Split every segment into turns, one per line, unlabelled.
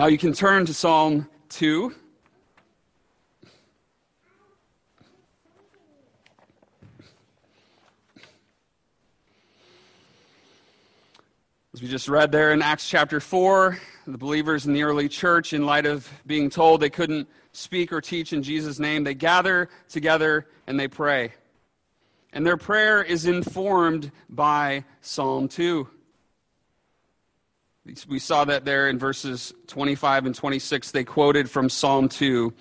Now you can turn to Psalm 2. As we just read there in Acts chapter 4, the believers in the early church, in light of being told they couldn't speak or teach in Jesus' name, they gather together and they pray. And their prayer is informed by Psalm 2. We saw that there in verses 25 and 26. They quoted from Psalm 2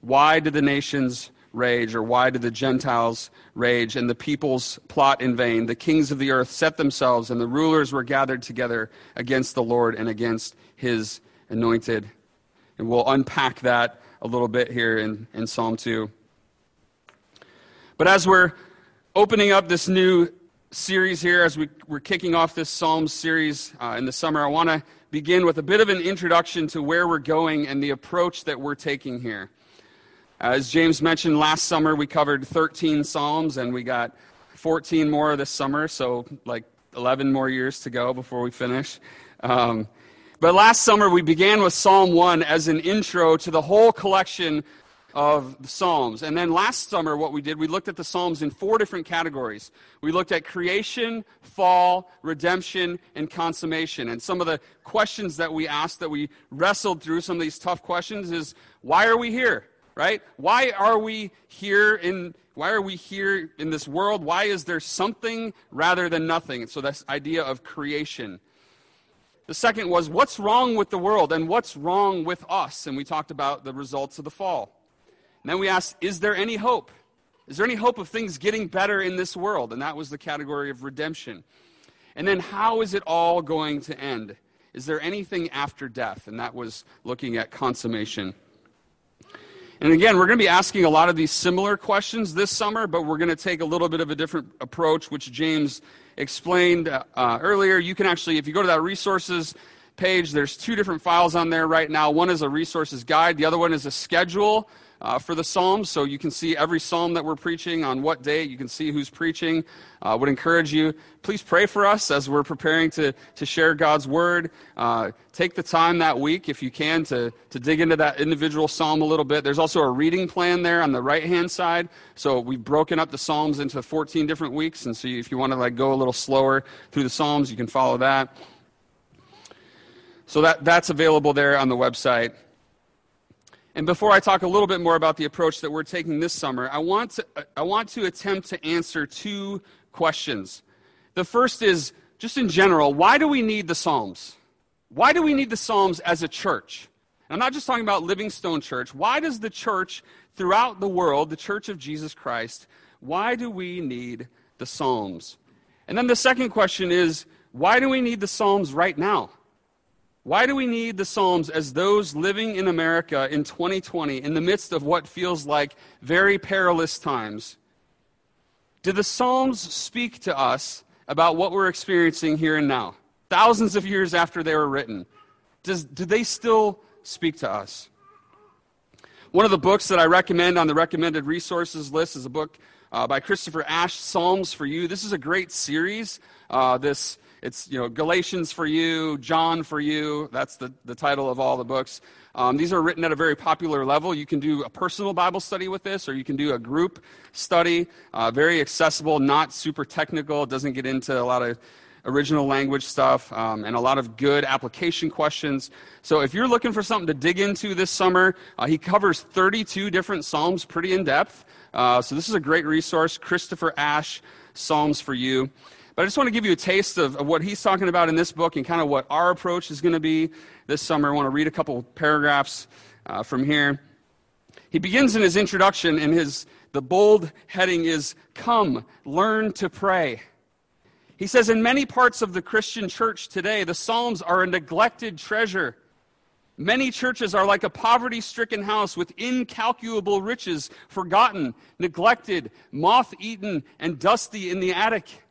Why did the nations rage, or why did the Gentiles rage, and the peoples plot in vain? The kings of the earth set themselves, and the rulers were gathered together against the Lord and against his anointed. And we'll unpack that a little bit here in, in Psalm 2. But as we're opening up this new series here, as we, we're kicking off this Psalms series uh, in the summer, I want to begin with a bit of an introduction to where we're going and the approach that we're taking here. As James mentioned, last summer we covered 13 Psalms and we got 14 more this summer, so like 11 more years to go before we finish. Um, but last summer we began with Psalm 1 as an intro to the whole collection of the Psalms. And then last summer, what we did, we looked at the Psalms in four different categories. We looked at creation, fall, redemption, and consummation. And some of the questions that we asked, that we wrestled through, some of these tough questions, is why are we here? right? Why are we here in why are we here in this world? Why is there something rather than nothing? So this idea of creation. The second was what's wrong with the world and what's wrong with us? And we talked about the results of the fall. And then we asked, is there any hope? Is there any hope of things getting better in this world? And that was the category of redemption. And then how is it all going to end? Is there anything after death? And that was looking at consummation. And again, we're going to be asking a lot of these similar questions this summer, but we're going to take a little bit of a different approach, which James explained uh, earlier. You can actually, if you go to that resources page, there's two different files on there right now. One is a resources guide, the other one is a schedule uh, for the Psalms, so you can see every Psalm that we're preaching on what day. You can see who's preaching. Uh, would encourage you, please pray for us as we're preparing to, to share God's Word. Uh, take the time that week, if you can, to, to dig into that individual Psalm a little bit. There's also a reading plan there on the right hand side. So we've broken up the Psalms into 14 different weeks, and so if you want to like go a little slower through the Psalms, you can follow that. So that, that's available there on the website. And before I talk a little bit more about the approach that we're taking this summer, I want to, I want to attempt to answer two questions. The first is just in general, why do we need the Psalms? Why do we need the Psalms as a church? And I'm not just talking about Livingstone Church. Why does the church throughout the world, the church of Jesus Christ, why do we need the Psalms? And then the second question is, why do we need the Psalms right now? Why do we need the Psalms as those living in America in 2020 in the midst of what feels like very perilous times? Do the Psalms speak to us about what we're experiencing here and now, thousands of years after they were written? Does, do they still speak to us? One of the books that I recommend on the recommended resources list is a book uh, by Christopher Ash, Psalms for You. This is a great series. Uh, this it's you know galatians for you john for you. That's the, the title of all the books. Um, these are written at a very popular level. You can do a personal bible study with this or you can do a group study. Uh, very accessible not super technical. It doesn't get into a lot of original language stuff um, and a lot of good application questions. So if you're looking for something to dig into this summer uh, he covers 32 different psalms pretty in depth. Uh, so this is a great resource. Christopher ash psalms for you but I just want to give you a taste of, of what he's talking about in this book and kind of what our approach is going to be this summer. I want to read a couple paragraphs uh, from here. He begins in his introduction, and his, the bold heading is Come, learn to pray. He says, In many parts of the Christian church today, the Psalms are a neglected treasure. Many churches are like a poverty stricken house with incalculable riches, forgotten, neglected, moth eaten, and dusty in the attic.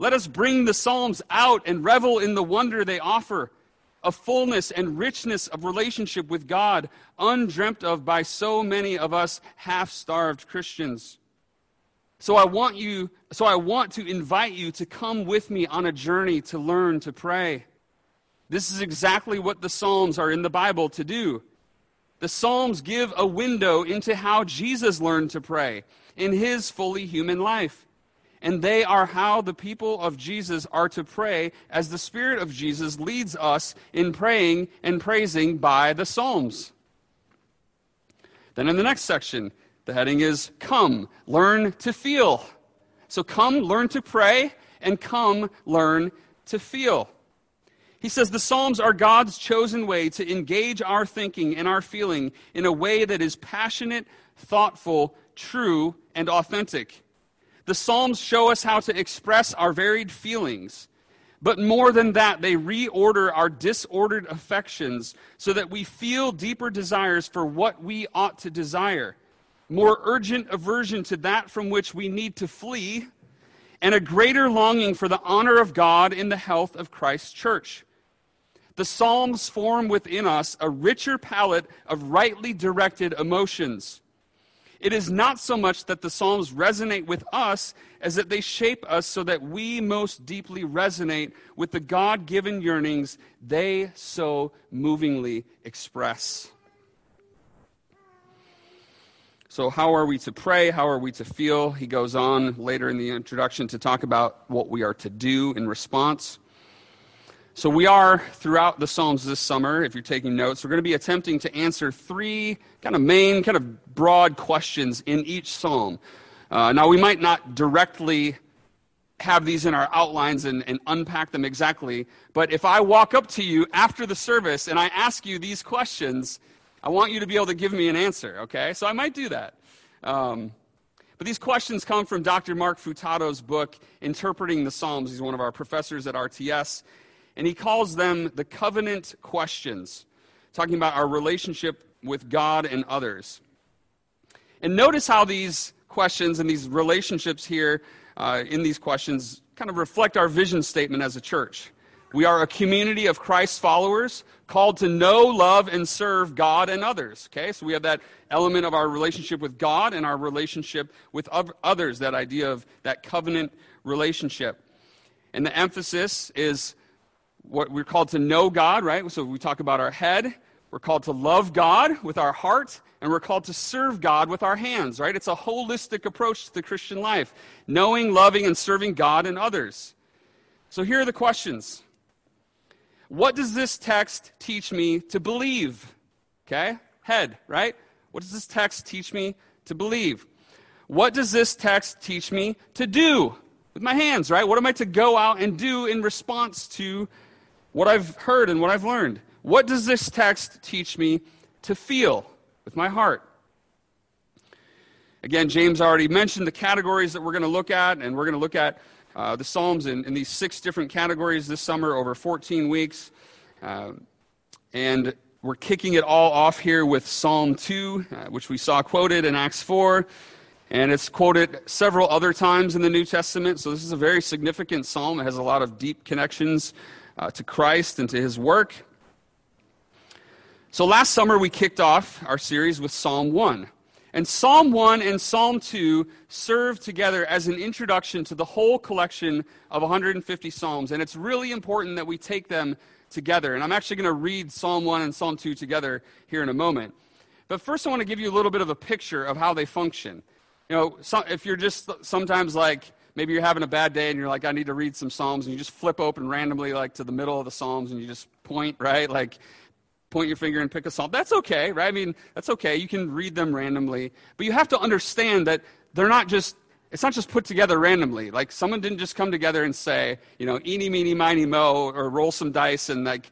Let us bring the Psalms out and revel in the wonder they offer a fullness and richness of relationship with God, undreamt of by so many of us half starved Christians. So I want you, so I want to invite you to come with me on a journey to learn to pray. This is exactly what the Psalms are in the Bible to do. The Psalms give a window into how Jesus learned to pray in his fully human life. And they are how the people of Jesus are to pray as the Spirit of Jesus leads us in praying and praising by the Psalms. Then in the next section, the heading is Come, Learn to Feel. So come, learn to pray, and come, learn to feel. He says the Psalms are God's chosen way to engage our thinking and our feeling in a way that is passionate, thoughtful, true, and authentic. The Psalms show us how to express our varied feelings. But more than that, they reorder our disordered affections so that we feel deeper desires for what we ought to desire, more urgent aversion to that from which we need to flee, and a greater longing for the honor of God in the health of Christ's church. The Psalms form within us a richer palette of rightly directed emotions. It is not so much that the Psalms resonate with us as that they shape us so that we most deeply resonate with the God given yearnings they so movingly express. So, how are we to pray? How are we to feel? He goes on later in the introduction to talk about what we are to do in response. So, we are throughout the Psalms this summer, if you're taking notes, we're going to be attempting to answer three kind of main, kind of broad questions in each Psalm. Uh, now, we might not directly have these in our outlines and, and unpack them exactly, but if I walk up to you after the service and I ask you these questions, I want you to be able to give me an answer, okay? So I might do that. Um, but these questions come from Dr. Mark Futato's book, Interpreting the Psalms. He's one of our professors at RTS. And he calls them the covenant questions, talking about our relationship with God and others. And notice how these questions and these relationships here uh, in these questions kind of reflect our vision statement as a church. We are a community of Christ followers called to know, love, and serve God and others. Okay, so we have that element of our relationship with God and our relationship with others, that idea of that covenant relationship. And the emphasis is what we're called to know God, right? So we talk about our head. We're called to love God with our heart, and we're called to serve God with our hands, right? It's a holistic approach to the Christian life knowing, loving, and serving God and others. So here are the questions what does this text teach me to believe? Okay? Head, right? What does this text teach me to believe? What does this text teach me to do with my hands, right? What am I to go out and do in response to what I've heard and what I've learned? What does this text teach me to feel with my heart? Again, James already mentioned the categories that we're going to look at, and we're going to look at uh, the Psalms in, in, these six different categories this summer over 14 weeks. Uh, and we're kicking it all off here with Psalm 2, uh, which we saw quoted in Acts 4. And it's quoted several other times in the New Testament. So this is a very significant psalm. It has a lot of deep connections uh, to Christ and to his work. So last summer we kicked off our series with Psalm 1. And Psalm 1 and Psalm 2 serve together as an introduction to the whole collection of 150 Psalms. And it's really important that we take them together. And I'm actually going to read Psalm 1 and Psalm 2 together here in a moment. But first, I want to give you a little bit of a picture of how they function. You know, so, if you're just sometimes like, maybe you're having a bad day and you're like, I need to read some Psalms, and you just flip open randomly, like to the middle of the Psalms, and you just point, right? Like, point your finger and pick a psalm. That's okay, right? I mean, that's okay. You can read them randomly. But you have to understand that they're not just, it's not just put together randomly. Like, someone didn't just come together and say, you know, eeny, meeny, miny, mo, or roll some dice and, like,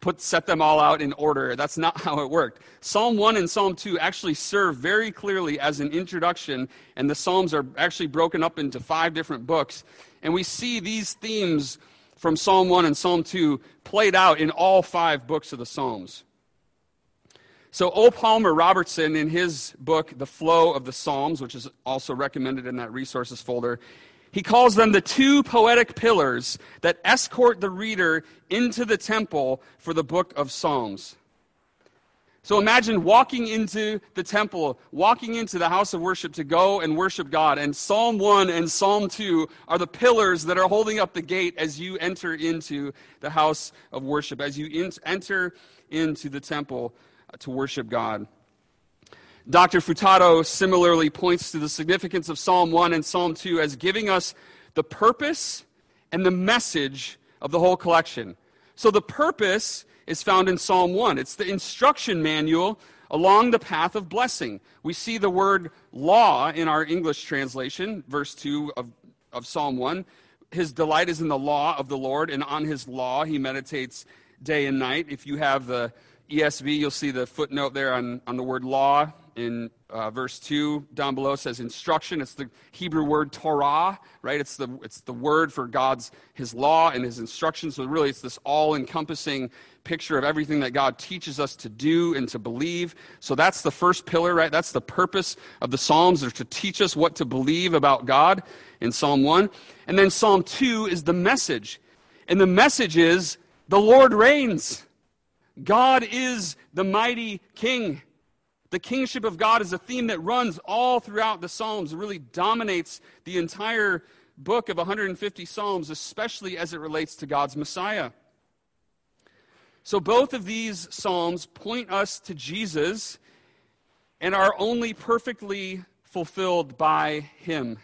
put, set them all out in order. That's not how it worked. Psalm 1 and Psalm 2 actually serve very clearly as an introduction, and the Psalms are actually broken up into five different books. And we see these themes from Psalm 1 and Psalm 2 played out in all five books of the Psalms. So, O. Palmer Robertson, in his book, The Flow of the Psalms, which is also recommended in that resources folder, he calls them the two poetic pillars that escort the reader into the temple for the book of Psalms. So imagine walking into the temple, walking into the house of worship to go and worship God. And Psalm 1 and Psalm 2 are the pillars that are holding up the gate as you enter into the house of worship, as you enter into the temple to worship God. Dr. Futato similarly points to the significance of Psalm 1 and Psalm 2 as giving us the purpose and the message of the whole collection. So the purpose is found in Psalm 1. It's the instruction manual along the path of blessing. We see the word law in our English translation, verse 2 of, of Psalm 1. His delight is in the law of the Lord, and on his law he meditates day and night. If you have the ESV, you'll see the footnote there on, on the word law in uh, verse 2 down below says instruction. It's the hebrew word torah right? It's the, it's the word for god's his law and his instructions. So really it's this all-encompassing picture of everything that god teaches us to do and to believe. So that's the first pillar right? That's the purpose of the psalms are to teach us what to believe about god in psalm 1 and then psalm 2 is the message. And the message is the lord reigns god is the mighty king the kingship of God is a theme that runs all throughout the Psalms, it really dominates the entire book of 150 Psalms, especially as it relates to God's Messiah. So both of these Psalms point us to Jesus and are only perfectly fulfilled by Him.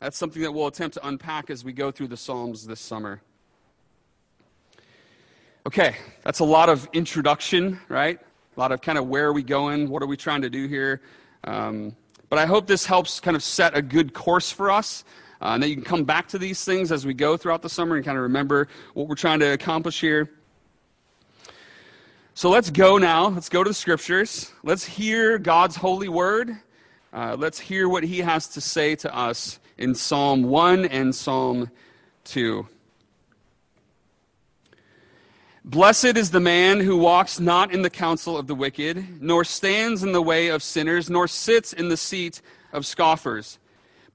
That's something that we'll attempt to unpack as we go through the Psalms this summer. Okay, that's a lot of introduction, right? a lot of kind of where are we going, what are we trying to do here. Um, but I hope this helps kind of set a good course for us. Uh, and that you can come back to these things as we go throughout the summer and kind of remember what we're trying to accomplish here. So let's go now. Let's go to the scriptures. Let's hear God's holy word. Uh, let's hear what he has to say to us in Psalm 1 and Psalm 2. Blessed is the man who walks not in the counsel of the wicked, nor stands in the way of sinners, nor sits in the seat of scoffers.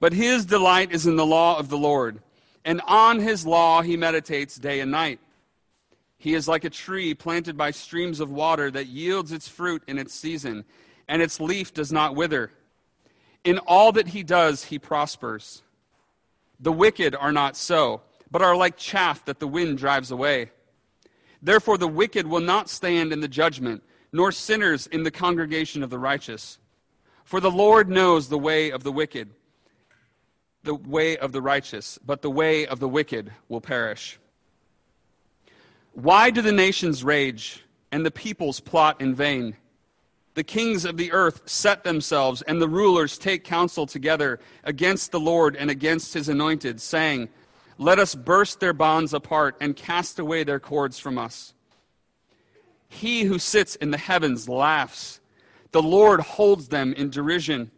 But his delight is in the law of the Lord, and on his law he meditates day and night. He is like a tree planted by streams of water that yields its fruit in its season, and its leaf does not wither. In all that he does, he prospers. The wicked are not so, but are like chaff that the wind drives away. Therefore, the wicked will not stand in the judgment, nor sinners in the congregation of the righteous. For the Lord knows the way of the wicked, the way of the righteous, but the way of the wicked will perish. Why do the nations rage and the peoples plot in vain? The kings of the earth set themselves, and the rulers take counsel together against the Lord and against his anointed, saying, let us burst their bonds apart and cast away their cords from us. He who sits in the heavens laughs. The Lord holds them in derision.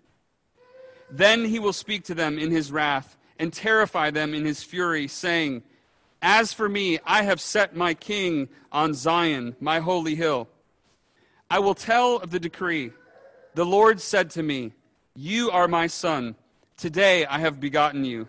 Then he will speak to them in his wrath and terrify them in his fury, saying, As for me, I have set my king on Zion, my holy hill. I will tell of the decree. The Lord said to me, You are my son. Today I have begotten you.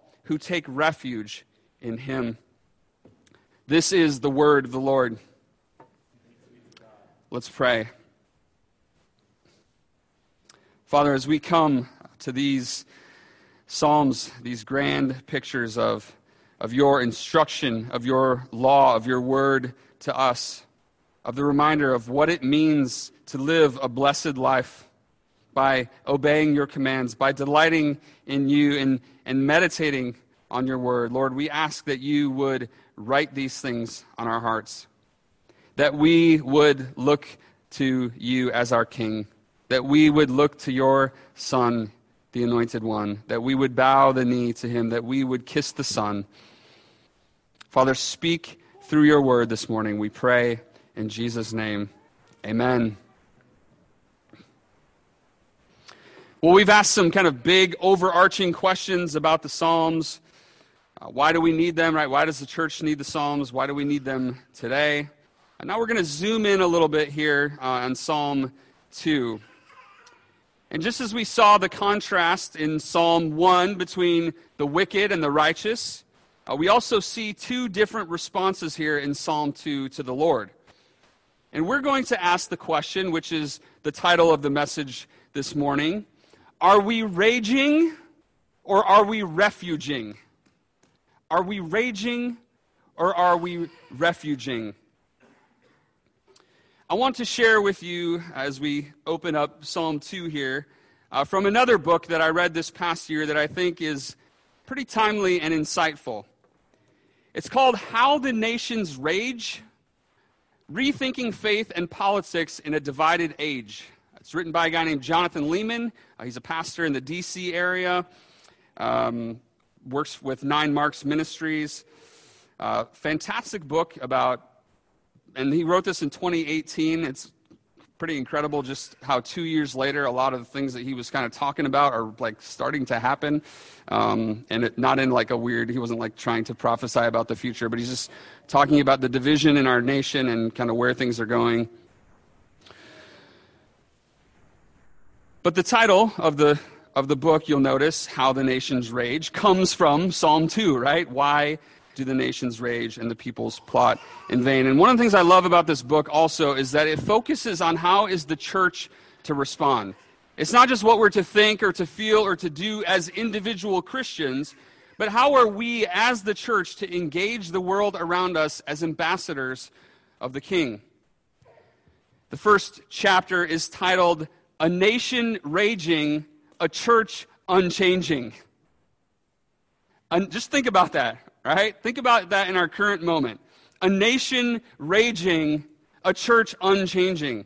who take refuge in him. This is the word of the Lord. Let's pray. Father, as we come to these Psalms, these grand pictures of, of your instruction, of your law, of your word to us, of the reminder of what it means to live a blessed life by obeying your commands, by delighting in you and, and meditating on your word. Lord, we ask that you would write these things on our hearts, that we would look to you as our King, that we would look to your Son, the Anointed One, that we would bow the knee to him, that we would kiss the Son. Father, speak through your word this morning, we pray in Jesus' name. Amen. Well, we've asked some kind of big, overarching questions about the Psalms. Uh, why do we need them, right? Why does the church need the Psalms? Why do we need them today? And now we're going to zoom in a little bit here uh, on Psalm 2. And just as we saw the contrast in Psalm 1 between the wicked and the righteous, uh, we also see two different responses here in Psalm 2 to the Lord. And we're going to ask the question, which is the title of the message this morning Are we raging or are we refuging? Are we raging or are we refuging? I want to share with you as we open up Psalm 2 here uh, from another book that I read this past year that I think is pretty timely and insightful. It's called How the Nations Rage Rethinking Faith and Politics in a Divided Age. It's written by a guy named Jonathan Leeman. Uh, he's a pastor in the D.C. area, um, works with Nine Marks Ministries. Uh, fantastic book about, and he wrote this in 2018. It's pretty incredible just how two years later a lot of the things that he was kind of talking about are like starting to happen um, and it, not in like a weird he wasn't like trying to prophesy about the future but he's just talking about the division in our nation and kind of where things are going but the title of the of the book you'll notice how the nations rage comes from psalm 2 right why do the nations rage and the peoples plot in vain. And one of the things I love about this book also is that it focuses on how is the church to respond. It's not just what we're to think or to feel or to do as individual Christians, but how are we as the church to engage the world around us as ambassadors of the King? The first chapter is titled A Nation Raging, a Church Unchanging. And just think about that right? Think about that in our current moment. A nation raging, a church unchanging.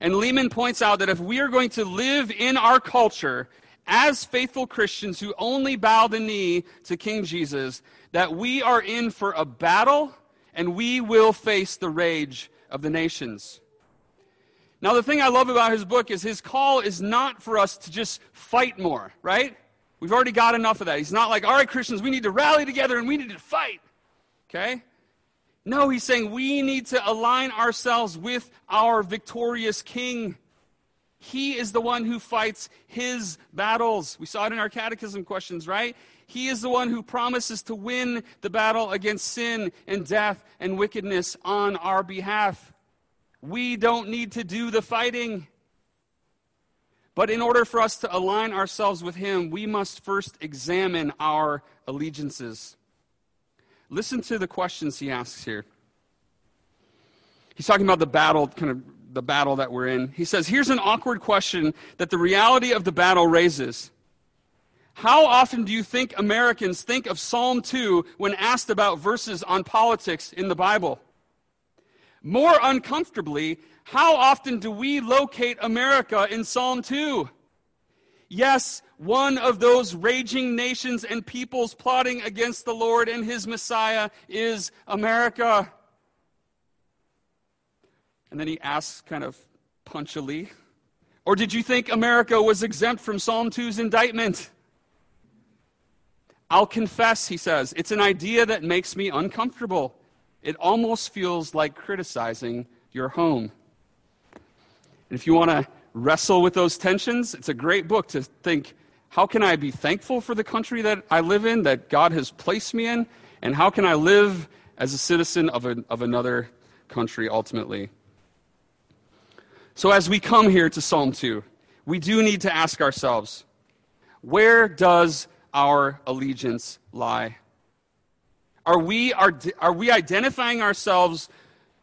And Leeman points out that if we are going to live in our culture as faithful Christians who only bow the knee to King Jesus, that we are in for a battle and we will face the rage of the nations. Now, the thing I love about his book is his call is not for us to just fight more, right? We've already got enough of that. He's not like, all right, Christians, we need to rally together and we need to fight. Okay? No, he's saying we need to align ourselves with our victorious king. He is the one who fights his battles. We saw it in our catechism questions, right? He is the one who promises to win the battle against sin and death and wickedness on our behalf. We don't need to do the fighting. But in order for us to align ourselves with Him, we must first examine our allegiances. Listen to the questions he asks here. He's talking about the battle, kind of the battle that we're in. He says, Here's an awkward question that the reality of the battle raises. How often do you think Americans think of Psalm 2 when asked about verses on politics in the Bible? More uncomfortably, how often do we locate America in Psalm 2? Yes, one of those raging nations and peoples plotting against the Lord and his Messiah is America. And then he asks, kind of punchily, or did you think America was exempt from Psalm 2's indictment? I'll confess, he says, it's an idea that makes me uncomfortable. It almost feels like criticizing your home. And if you want to wrestle with those tensions, it's a great book to think how can I be thankful for the country that I live in, that God has placed me in, and how can I live as a citizen of, a, of another country ultimately? So, as we come here to Psalm 2, we do need to ask ourselves where does our allegiance lie? Are we, are, are we identifying ourselves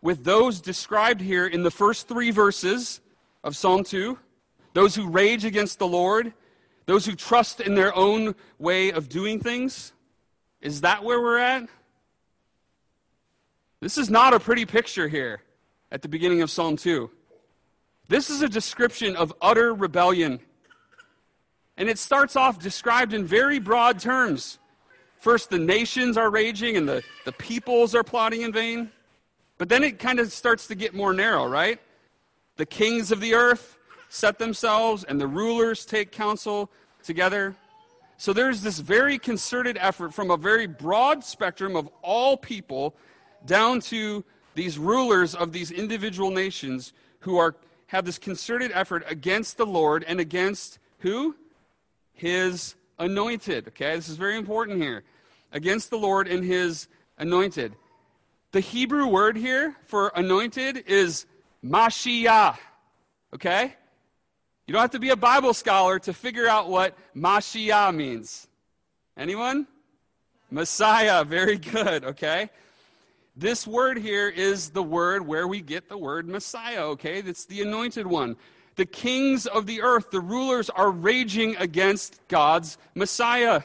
with those described here in the first three verses of Psalm 2, those who rage against the Lord, those who trust in their own way of doing things. Is that where we're at? This is not a pretty picture here at the beginning of Psalm 2. This is a description of utter rebellion. And it starts off described in very broad terms. First, the nations are raging and the, the peoples are plotting in vain. But then it kind of starts to get more narrow, right? The kings of the earth set themselves, and the rulers take counsel together. So there's this very concerted effort from a very broad spectrum of all people down to these rulers of these individual nations who are have this concerted effort against the Lord and against who? His anointed. Okay, this is very important here. Against the Lord and his anointed. The Hebrew word here for anointed is Mashiach. Okay? You don't have to be a Bible scholar to figure out what Mashiach means. Anyone? Messiah. Very good, okay? This word here is the word where we get the word Messiah, okay? That's the anointed one. The kings of the earth, the rulers, are raging against God's Messiah.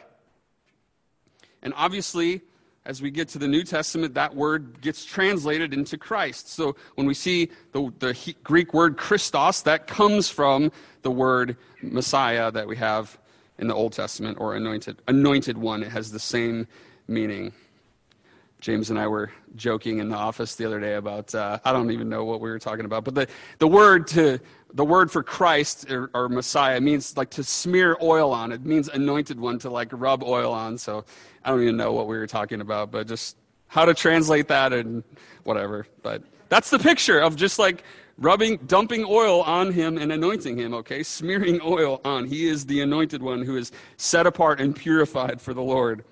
And obviously, as we get to the New Testament, that word gets translated into Christ. So when we see the, the Greek word Christos, that comes from the word Messiah that we have in the Old Testament or anointed, anointed one. It has the same meaning. James and I were joking in the office the other day about uh, I don't even know what we were talking about, but the, the word to the word for Christ or, or, Messiah means like to smear oil on. It means anointed one to like rub oil on. So I don't even know what we were talking about, but just how to translate that and whatever. But that's the picture of just like rubbing, dumping oil on him and anointing him, okay? Smearing oil on. He is the anointed one who is set apart and purified for the Lord.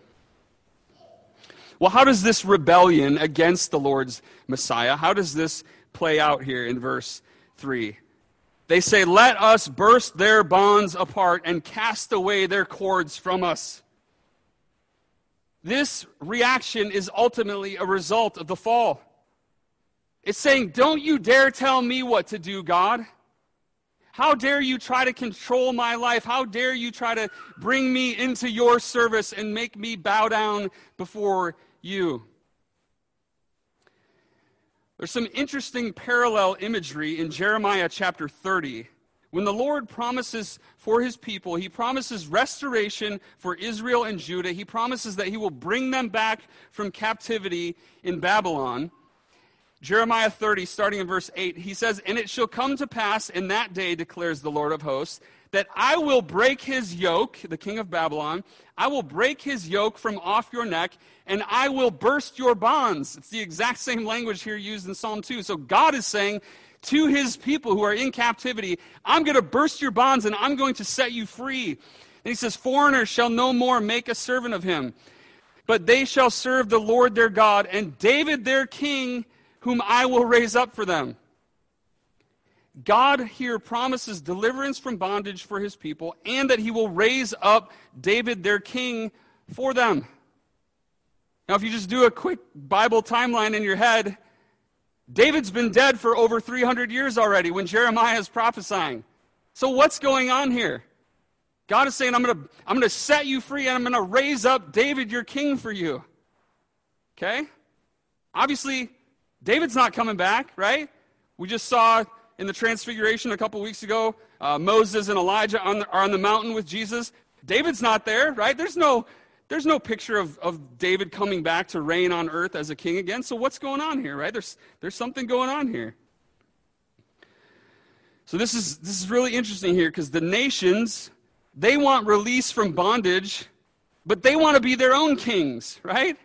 Well, how does this rebellion against the Lord's Messiah, how does this play out here in verse 3? They say, Let us burst their bonds apart and cast away their cords from us. This reaction is ultimately a result of the fall. It's saying, Don't you dare tell me what to do, God. How dare you try to control my life? How dare you try to bring me into your service and make me bow down before you? There's some interesting parallel imagery in Jeremiah chapter 30 when the Lord promises for his people, he promises restoration for Israel and Judah. He promises that he will bring them back from captivity in Babylon. Jeremiah 30, starting in verse 8, he says, And it shall come to pass in that day, declares the Lord of hosts, that I will break his yoke, the king of Babylon, I will break his yoke from off your neck, and I will burst your bonds. It's the exact same language here used in Psalm 2. So God is saying, to his people who are in captivity, I'm going to burst your bonds and I'm going to set you free. And he says, Foreigners shall no more make a servant of him, but they shall serve the Lord their God and David their king, whom I will raise up for them. God here promises deliverance from bondage for his people and that he will raise up David their king for them. Now, if you just do a quick Bible timeline in your head, David's been dead for over 300 years already when Jeremiah is prophesying. So, what's going on here? God is saying, I'm going to I'm going to set you free and I'm going to raise up David, your king, for you. Okay? Obviously, David's not coming back, right? We just saw in the Transfiguration a couple weeks ago uh, Moses and Elijah on the, are on the mountain with Jesus. David's not there, right? There's no there's no picture of, of David coming back to reign on earth as a king again. So what's going on here, right? There's, there's something going on here. So this is, this is really interesting here because the nations, they want release from bondage, but they want to be their own kings, right?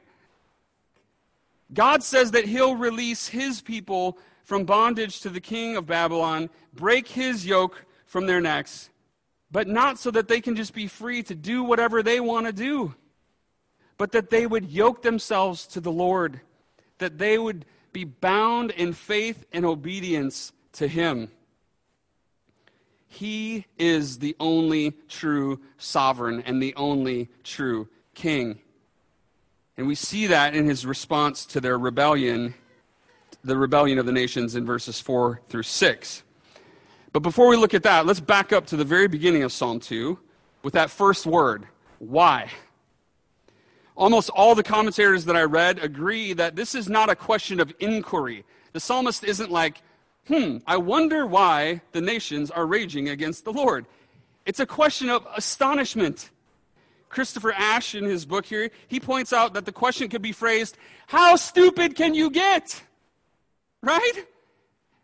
God says that he'll release his people from bondage to the king of Babylon, break his yoke from their necks, but not so that they can just be free to do whatever they want to do but that they would yoke themselves to the Lord, that they would be bound in faith and obedience to Him. He is the only true sovereign and the only true king. And we see that in his response to their rebellion, the rebellion of the nations in verses 4 through 6. But before we look at that, let's back up to the very beginning of Psalm 2 with that first word why? Almost all the commentators that I read agree that this is not a question of inquiry. The psalmist isn't like, hmm, I wonder why the nations are raging against the Lord. It's a question of astonishment. Christopher Ash, in his book here, he points out that the question could be phrased, How stupid can you get? Right?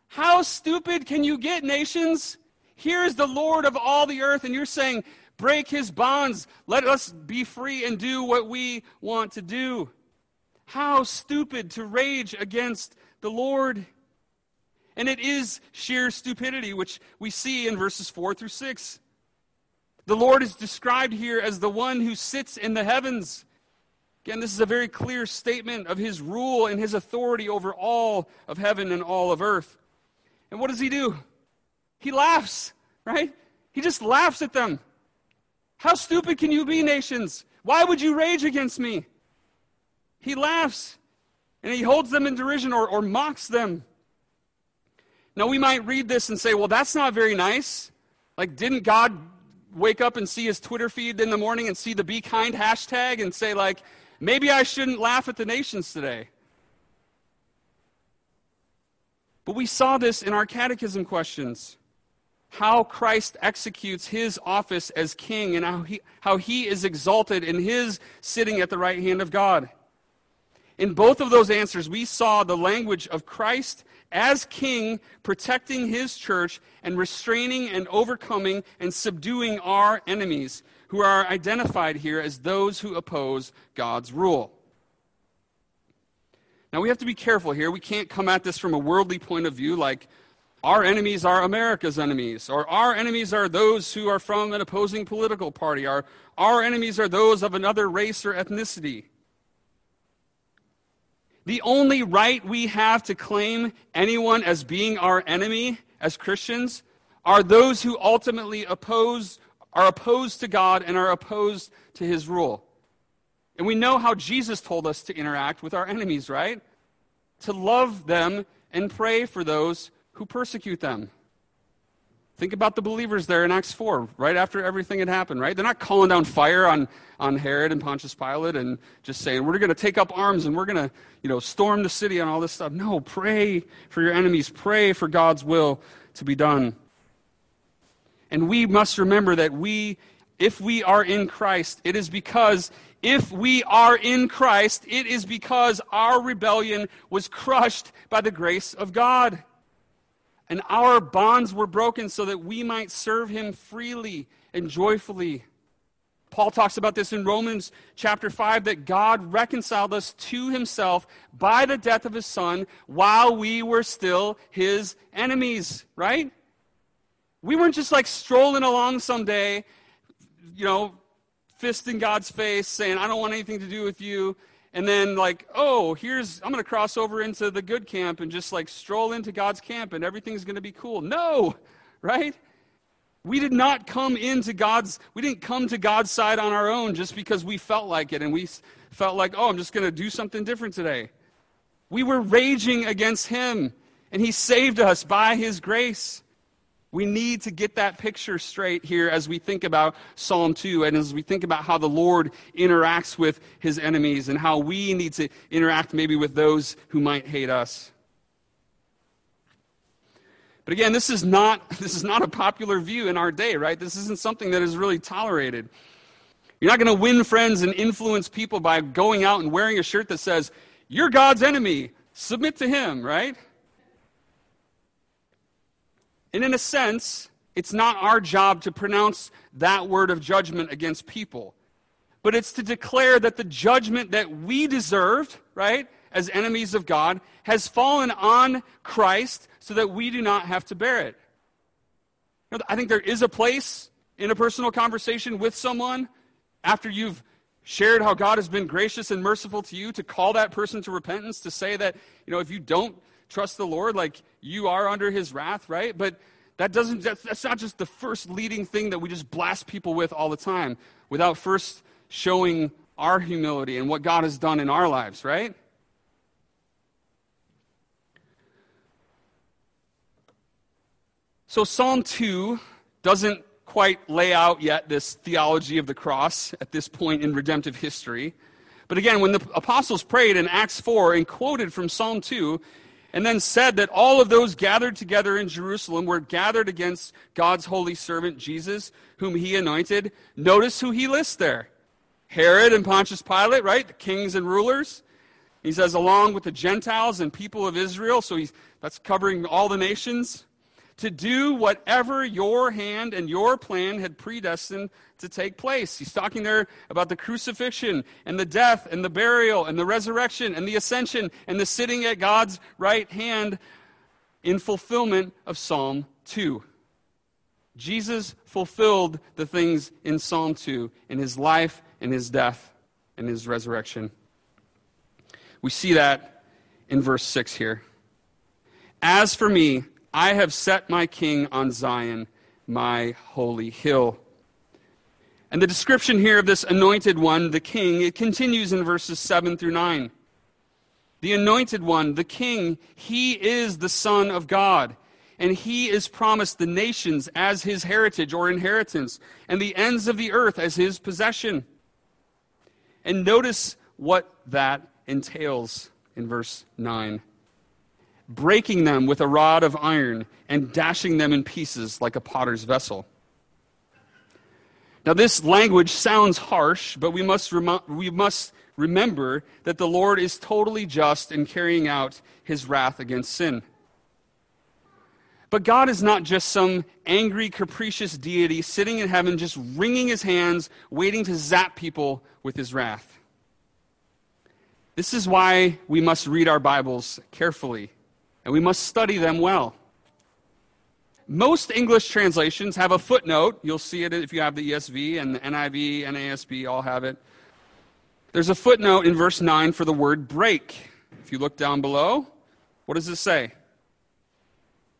How stupid can you get, nations? Here is the Lord of all the earth, and you're saying, break his bonds. Let us be free and do what we want to do. How stupid to rage against the Lord. And it is sheer stupidity, which we see in verses 4 through 6. The Lord is described here as the one who sits in the heavens. Again, this is a very clear statement of his rule and his authority over all of heaven and all of earth. And what does he do? He laughs, right? He just laughs at them. How stupid can you be, nations? Why would you rage against me? He laughs and he holds them in derision or, or mocks them. Now, we might read this and say, well, that's not very nice. Like, didn't God wake up and see his Twitter feed in the morning and see the Be Kind hashtag and say, like, maybe I shouldn't laugh at the nations today? But we saw this in our catechism questions how Christ executes his office as king and how he, how he is exalted in his sitting at the right hand of God. In both of those answers, we saw the language of Christ as king protecting his church and restraining and overcoming and subduing our enemies, who are identified here as those who oppose God's rule. Now, we have to be careful here. We can't come at this from a worldly point of view like, our enemies are America's enemies, or our enemies are those who are from an opposing political party, or our enemies are those of another race or ethnicity. The only right we have to claim anyone as being our enemy as Christians are those who ultimately oppose, are opposed to God and are opposed to his rule. And we know how Jesus told us to interact with our enemies, right? To love them and pray for those who persecute them. Think about the believers there in Acts 4, right after everything had happened, right? They're not calling down fire on, on Herod and Pontius Pilate and just saying, we're going to take up arms and we're going to, you know, storm the city and all this stuff. No, pray for your enemies. Pray for God's will to be done. And we must remember that we, if we are in Christ, it is because if we are in Christ, it is because our rebellion was crushed by the grace of God. And our bonds were broken so that we might serve him freely and joyfully. Paul talks about this in Romans chapter 5 that God reconciled us to himself by the death of his son while we were still his enemies, right? We weren't just like strolling along someday, you know, fist in God's face saying, I don't want anything to do with you and then like oh here's i'm going to cross over into the good camp and just like stroll into god's camp and everything's going to be cool. No right? We did not come into god's we didn't come to god's side on our own just because we felt like it and we felt like oh i'm just going to do something different today. We were raging against him and he saved us by his grace we need to get that picture straight here as we think about Psalm 2 and as we think about how the Lord interacts with his enemies and how we need to interact maybe with those who might hate us. But again, this is not this is not a popular view in our day, right? This isn't something that is really tolerated. You're not going to win friends and influence people by going out and wearing a shirt that says, "You're God's enemy. Submit to him," right? And in a sense, it's not our job to pronounce that word of judgment against people, but it's to declare that the judgment that we deserved, right, as enemies of God, has fallen on Christ so that we do not have to bear it. I think there is a place in a personal conversation with someone after you've shared how God has been gracious and merciful to you to call that person to repentance, to say that, you know, if you don't trust the Lord, like you are under his wrath, right? But that doesn't that's, that's not just the first leading thing that we just blast people with all the time without first showing our humility and what God has done in our lives, right? So Psalm 2 doesn't quite lay out yet this theology of the cross at this point in redemptive history. But again, when the apostles prayed in Acts 4 and quoted from Psalm 2, and then said that all of those gathered together in Jerusalem were gathered against God's holy servant Jesus, whom he anointed. Notice who he lists there Herod and Pontius Pilate, right? The kings and rulers. He says, along with the Gentiles and people of Israel, so he's, that's covering all the nations, to do whatever your hand and your plan had predestined to take place. He's talking there about the crucifixion and the death and the burial and the resurrection and the ascension and the sitting at God's right hand in fulfillment of Psalm 2. Jesus fulfilled the things in Psalm 2 in his life and his death and his resurrection. We see that in verse 6 here. As for me, I have set my king on Zion, my holy hill. And the description here of this anointed one, the king, it continues in verses 7 through 9. The anointed one, the king, he is the Son of God and he is promised the nations as his heritage or inheritance, and the ends of the earth as his possession. And notice what that entails in verse 9 breaking them with a rod of iron and dashing them in pieces like a potter's vessel. Now, this language sounds harsh, but we must, rem- we must remember that the Lord is totally just in carrying out his wrath against sin. But God is not just some angry, capricious deity sitting in heaven just wringing his hands, waiting to zap people with his wrath. This is why we must read our Bibles carefully and we must study them well. Most English translations have a footnote. You'll see it if you have the ESV and the NIV NASB, all have it. There's a footnote in verse 9 for the word break. If you look down below, what does it say?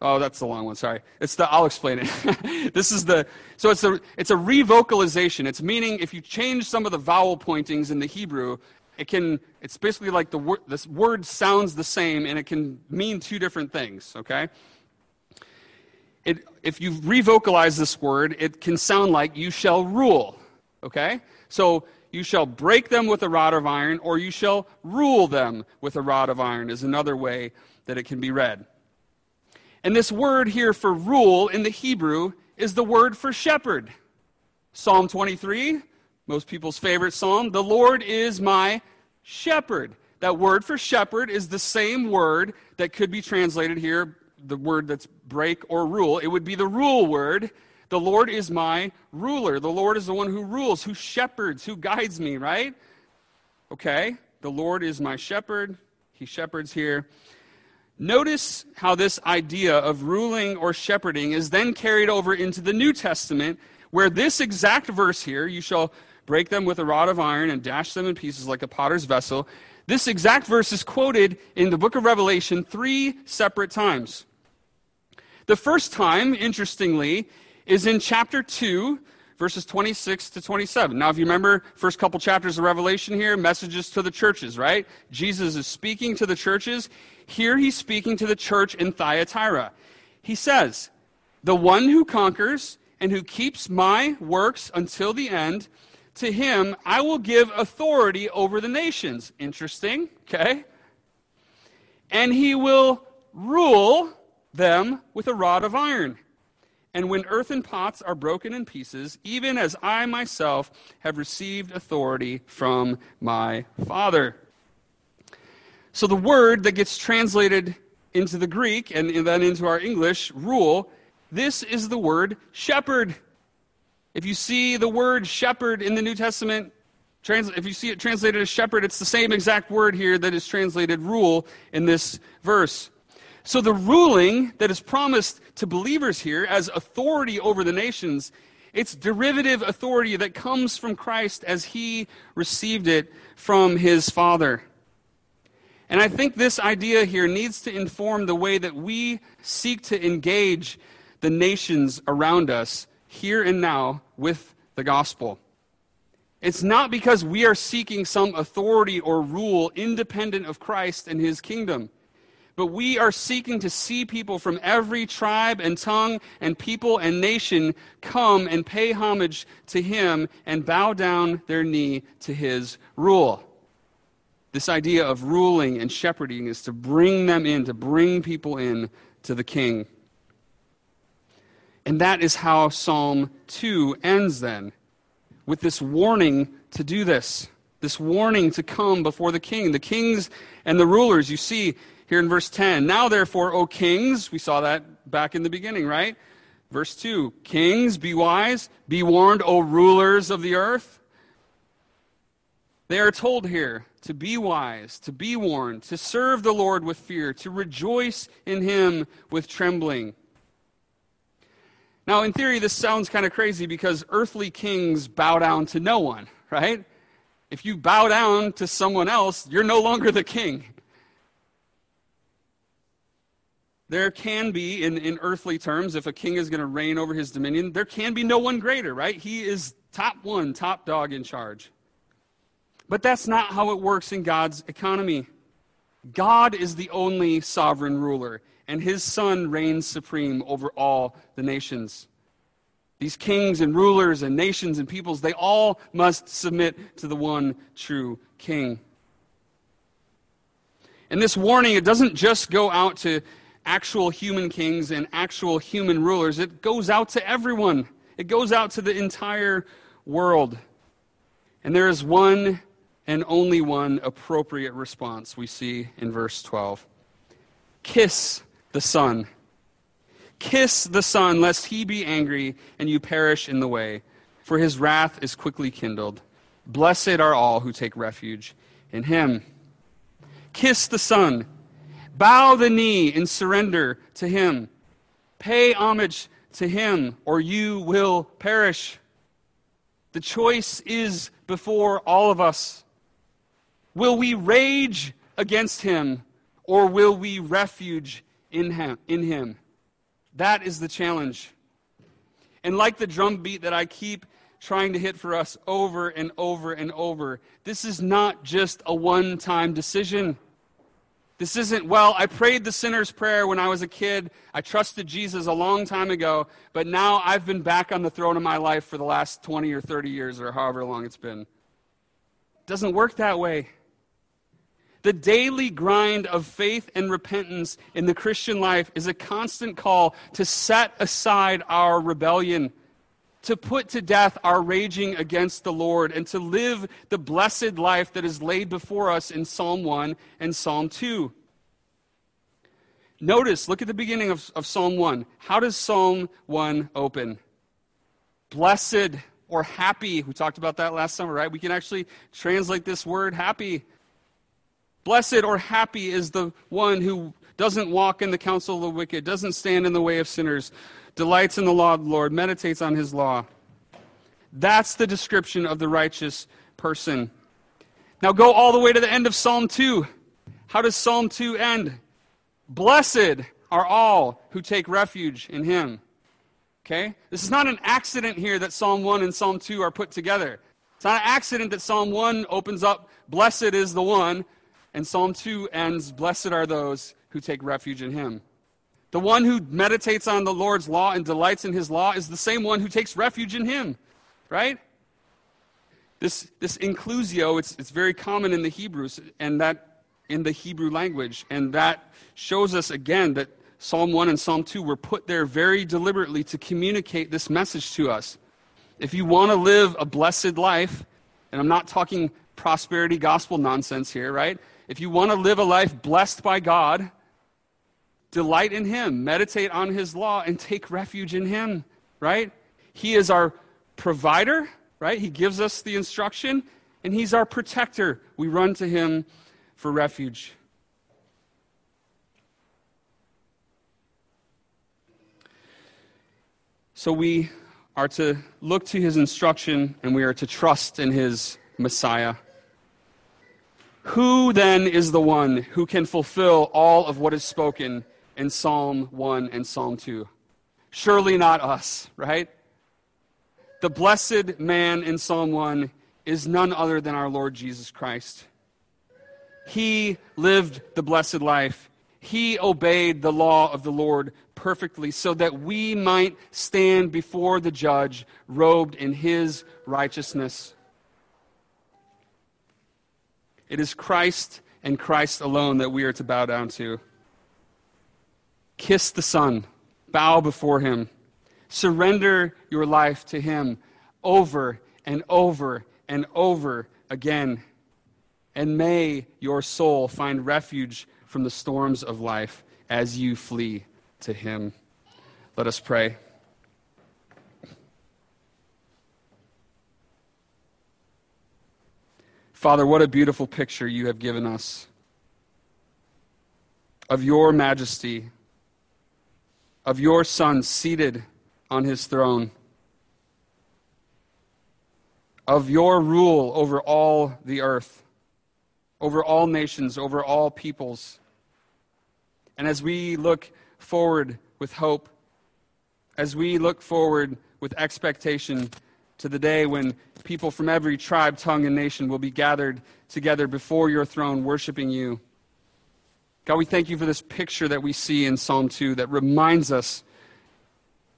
Oh, that's the long one. Sorry. It's the. I'll explain it. this is the. So it's a. It's a revocalization. It's meaning if you change some of the vowel pointings in the Hebrew, it can. It's basically like the word. This word sounds the same, and it can mean two different things. Okay. It, if you revocalize this word, it can sound like "you shall rule." Okay. So you shall break them with a rod of iron, or you shall rule them with a rod of iron. Is another way that it can be read. And this word here for rule in the Hebrew is the word for shepherd. Psalm 23, most people's favorite psalm, the Lord is my shepherd. That word for shepherd is the same word that could be translated here, the word that's break or rule. It would be the rule word. The Lord is my ruler. The Lord is the one who rules, who shepherds, who guides me, right? Okay, the Lord is my shepherd. He shepherds here. Notice how this idea of ruling or shepherding is then carried over into the New Testament, where this exact verse here, you shall break them with a rod of iron and dash them in pieces like a potter's vessel, this exact verse is quoted in the book of Revelation three separate times. The first time, interestingly, is in chapter 2, verses 26 to 27. Now, if you remember first couple chapters of Revelation here, messages to the churches, right? Jesus is speaking to the churches. Here he's speaking to the church in Thyatira. He says, The one who conquers and who keeps my works until the end, to him I will give authority over the nations. Interesting, okay? And he will rule them with a rod of iron. And when earthen pots are broken in pieces, even as I myself have received authority from my Father. So the word that gets translated into the Greek and then into our English, rule, this is the word shepherd. If you see the word shepherd in the New Testament, if you see it translated as shepherd, it's the same exact word here that is translated rule in this verse. So the ruling that is promised to believers here as authority over the nations, it's derivative authority that comes from Christ as he received it from his Father. And I think this idea here needs to inform the way that we seek to engage the nations around us here and now with the gospel. It's not because we are seeking some authority or rule independent of Christ and his kingdom, but we are seeking to see people from every tribe and tongue and people and nation come and pay homage to him and bow down their knee to his rule. This idea of ruling and shepherding is to bring them in, to bring people in to the king. And that is how Psalm 2 ends then, with this warning to do this. this warning to come before the king. The kings and the rulers, you see here in verse 10. Now, therefore, O kings, we saw that back in the beginning, right? Verse 2 Kings, be wise, be warned, O rulers of the earth. They are told here to be wise, to be warned, to serve the Lord with fear, to rejoice in him with trembling. Now, in theory, this sounds kind of crazy because earthly kings bow down to no one, right? If you bow down to someone else, you're no longer the king. There can be, in, in earthly terms, if a king is going to reign over his dominion, there can be no one greater, right? He is top one, top dog in charge. But that's not how it works in God's economy. God is the only sovereign ruler, and his son reigns supreme over all the nations. These kings and rulers and nations and peoples, they all must submit to the one true king. And this warning, it doesn't just go out to actual human kings and actual human rulers, it goes out to everyone. It goes out to the entire world. And there is one and only one appropriate response we see in verse 12 Kiss the Son. Kiss the Son, lest he be angry and you perish in the way, for his wrath is quickly kindled. Blessed are all who take refuge in him. Kiss the Son. Bow the knee in surrender to him. Pay homage to him, or you will perish. The choice is before all of us. Will we rage against him, or will we refuge in him? In him? That is the challenge. And like the drum beat that I keep trying to hit for us over and over and over, this is not just a one time decision. This isn't, well, I prayed the sinner's prayer when I was a kid. I trusted Jesus a long time ago, but now I've been back on the throne of my life for the last 20 or 30 years or however long it's been. It doesn't work that way. The daily grind of faith and repentance in the Christian life is a constant call to set aside our rebellion, to put to death our raging against the Lord, and to live the blessed life that is laid before us in Psalm 1 and Psalm 2. Notice, look at the beginning of, of Psalm 1. How does Psalm 1 open? Blessed or happy. We talked about that last summer, right? We can actually translate this word happy Blessed or happy is the one who doesn't walk in the counsel of the wicked, doesn't stand in the way of sinners, delights in the law of the Lord, meditates on his law. That's the description of the righteous person. Now go all the way to the end of Psalm 2. How does Psalm 2 end? Blessed are all who take refuge in him. Okay? This is not an accident here that Psalm 1 and Psalm 2 are put together. It's not an accident that Psalm 1 opens up, blessed is the one, and Psalm 2 ends Blessed are those who take refuge in him. The one who meditates on the Lord's law and delights in his law is the same one who takes refuge in him, right? This, this inclusio, it's, it's very common in the Hebrews and that in the Hebrew language. And that shows us again that Psalm 1 and Psalm 2 were put there very deliberately to communicate this message to us. If you want to live a blessed life, and I'm not talking prosperity gospel nonsense here, right? If you want to live a life blessed by God, delight in Him, meditate on His law, and take refuge in Him, right? He is our provider, right? He gives us the instruction, and He's our protector. We run to Him for refuge. So we are to look to His instruction, and we are to trust in His Messiah. Who then is the one who can fulfill all of what is spoken in Psalm 1 and Psalm 2? Surely not us, right? The blessed man in Psalm 1 is none other than our Lord Jesus Christ. He lived the blessed life. He obeyed the law of the Lord perfectly so that we might stand before the judge robed in his righteousness. It is Christ and Christ alone that we are to bow down to. Kiss the Son, bow before Him, surrender your life to Him over and over and over again. And may your soul find refuge from the storms of life as you flee to Him. Let us pray. Father, what a beautiful picture you have given us of your majesty, of your Son seated on his throne, of your rule over all the earth, over all nations, over all peoples. And as we look forward with hope, as we look forward with expectation to the day when people from every tribe, tongue, and nation will be gathered together before your throne, worshiping you. God, we thank you for this picture that we see in Psalm 2 that reminds us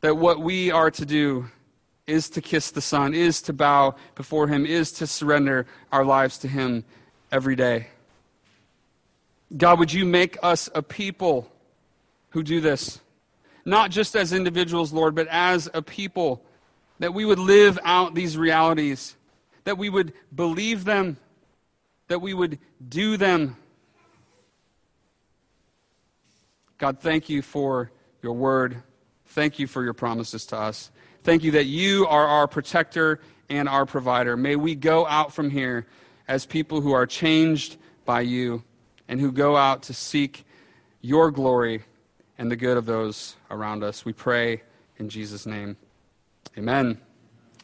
that what we are to do is to kiss the Son, is to bow before Him, is to surrender our lives to Him every day. God, would you make us a people who do this? Not just as individuals, Lord, but as a people, that we would live out these realities, that we would believe them, that we would do them God, thank you for your word. Thank you for your promises to us. Thank you that you are our protector and our provider. May we go out from here as people who are changed by you and who go out to seek your glory and the good of those around us. We pray in Jesus' name. Amen.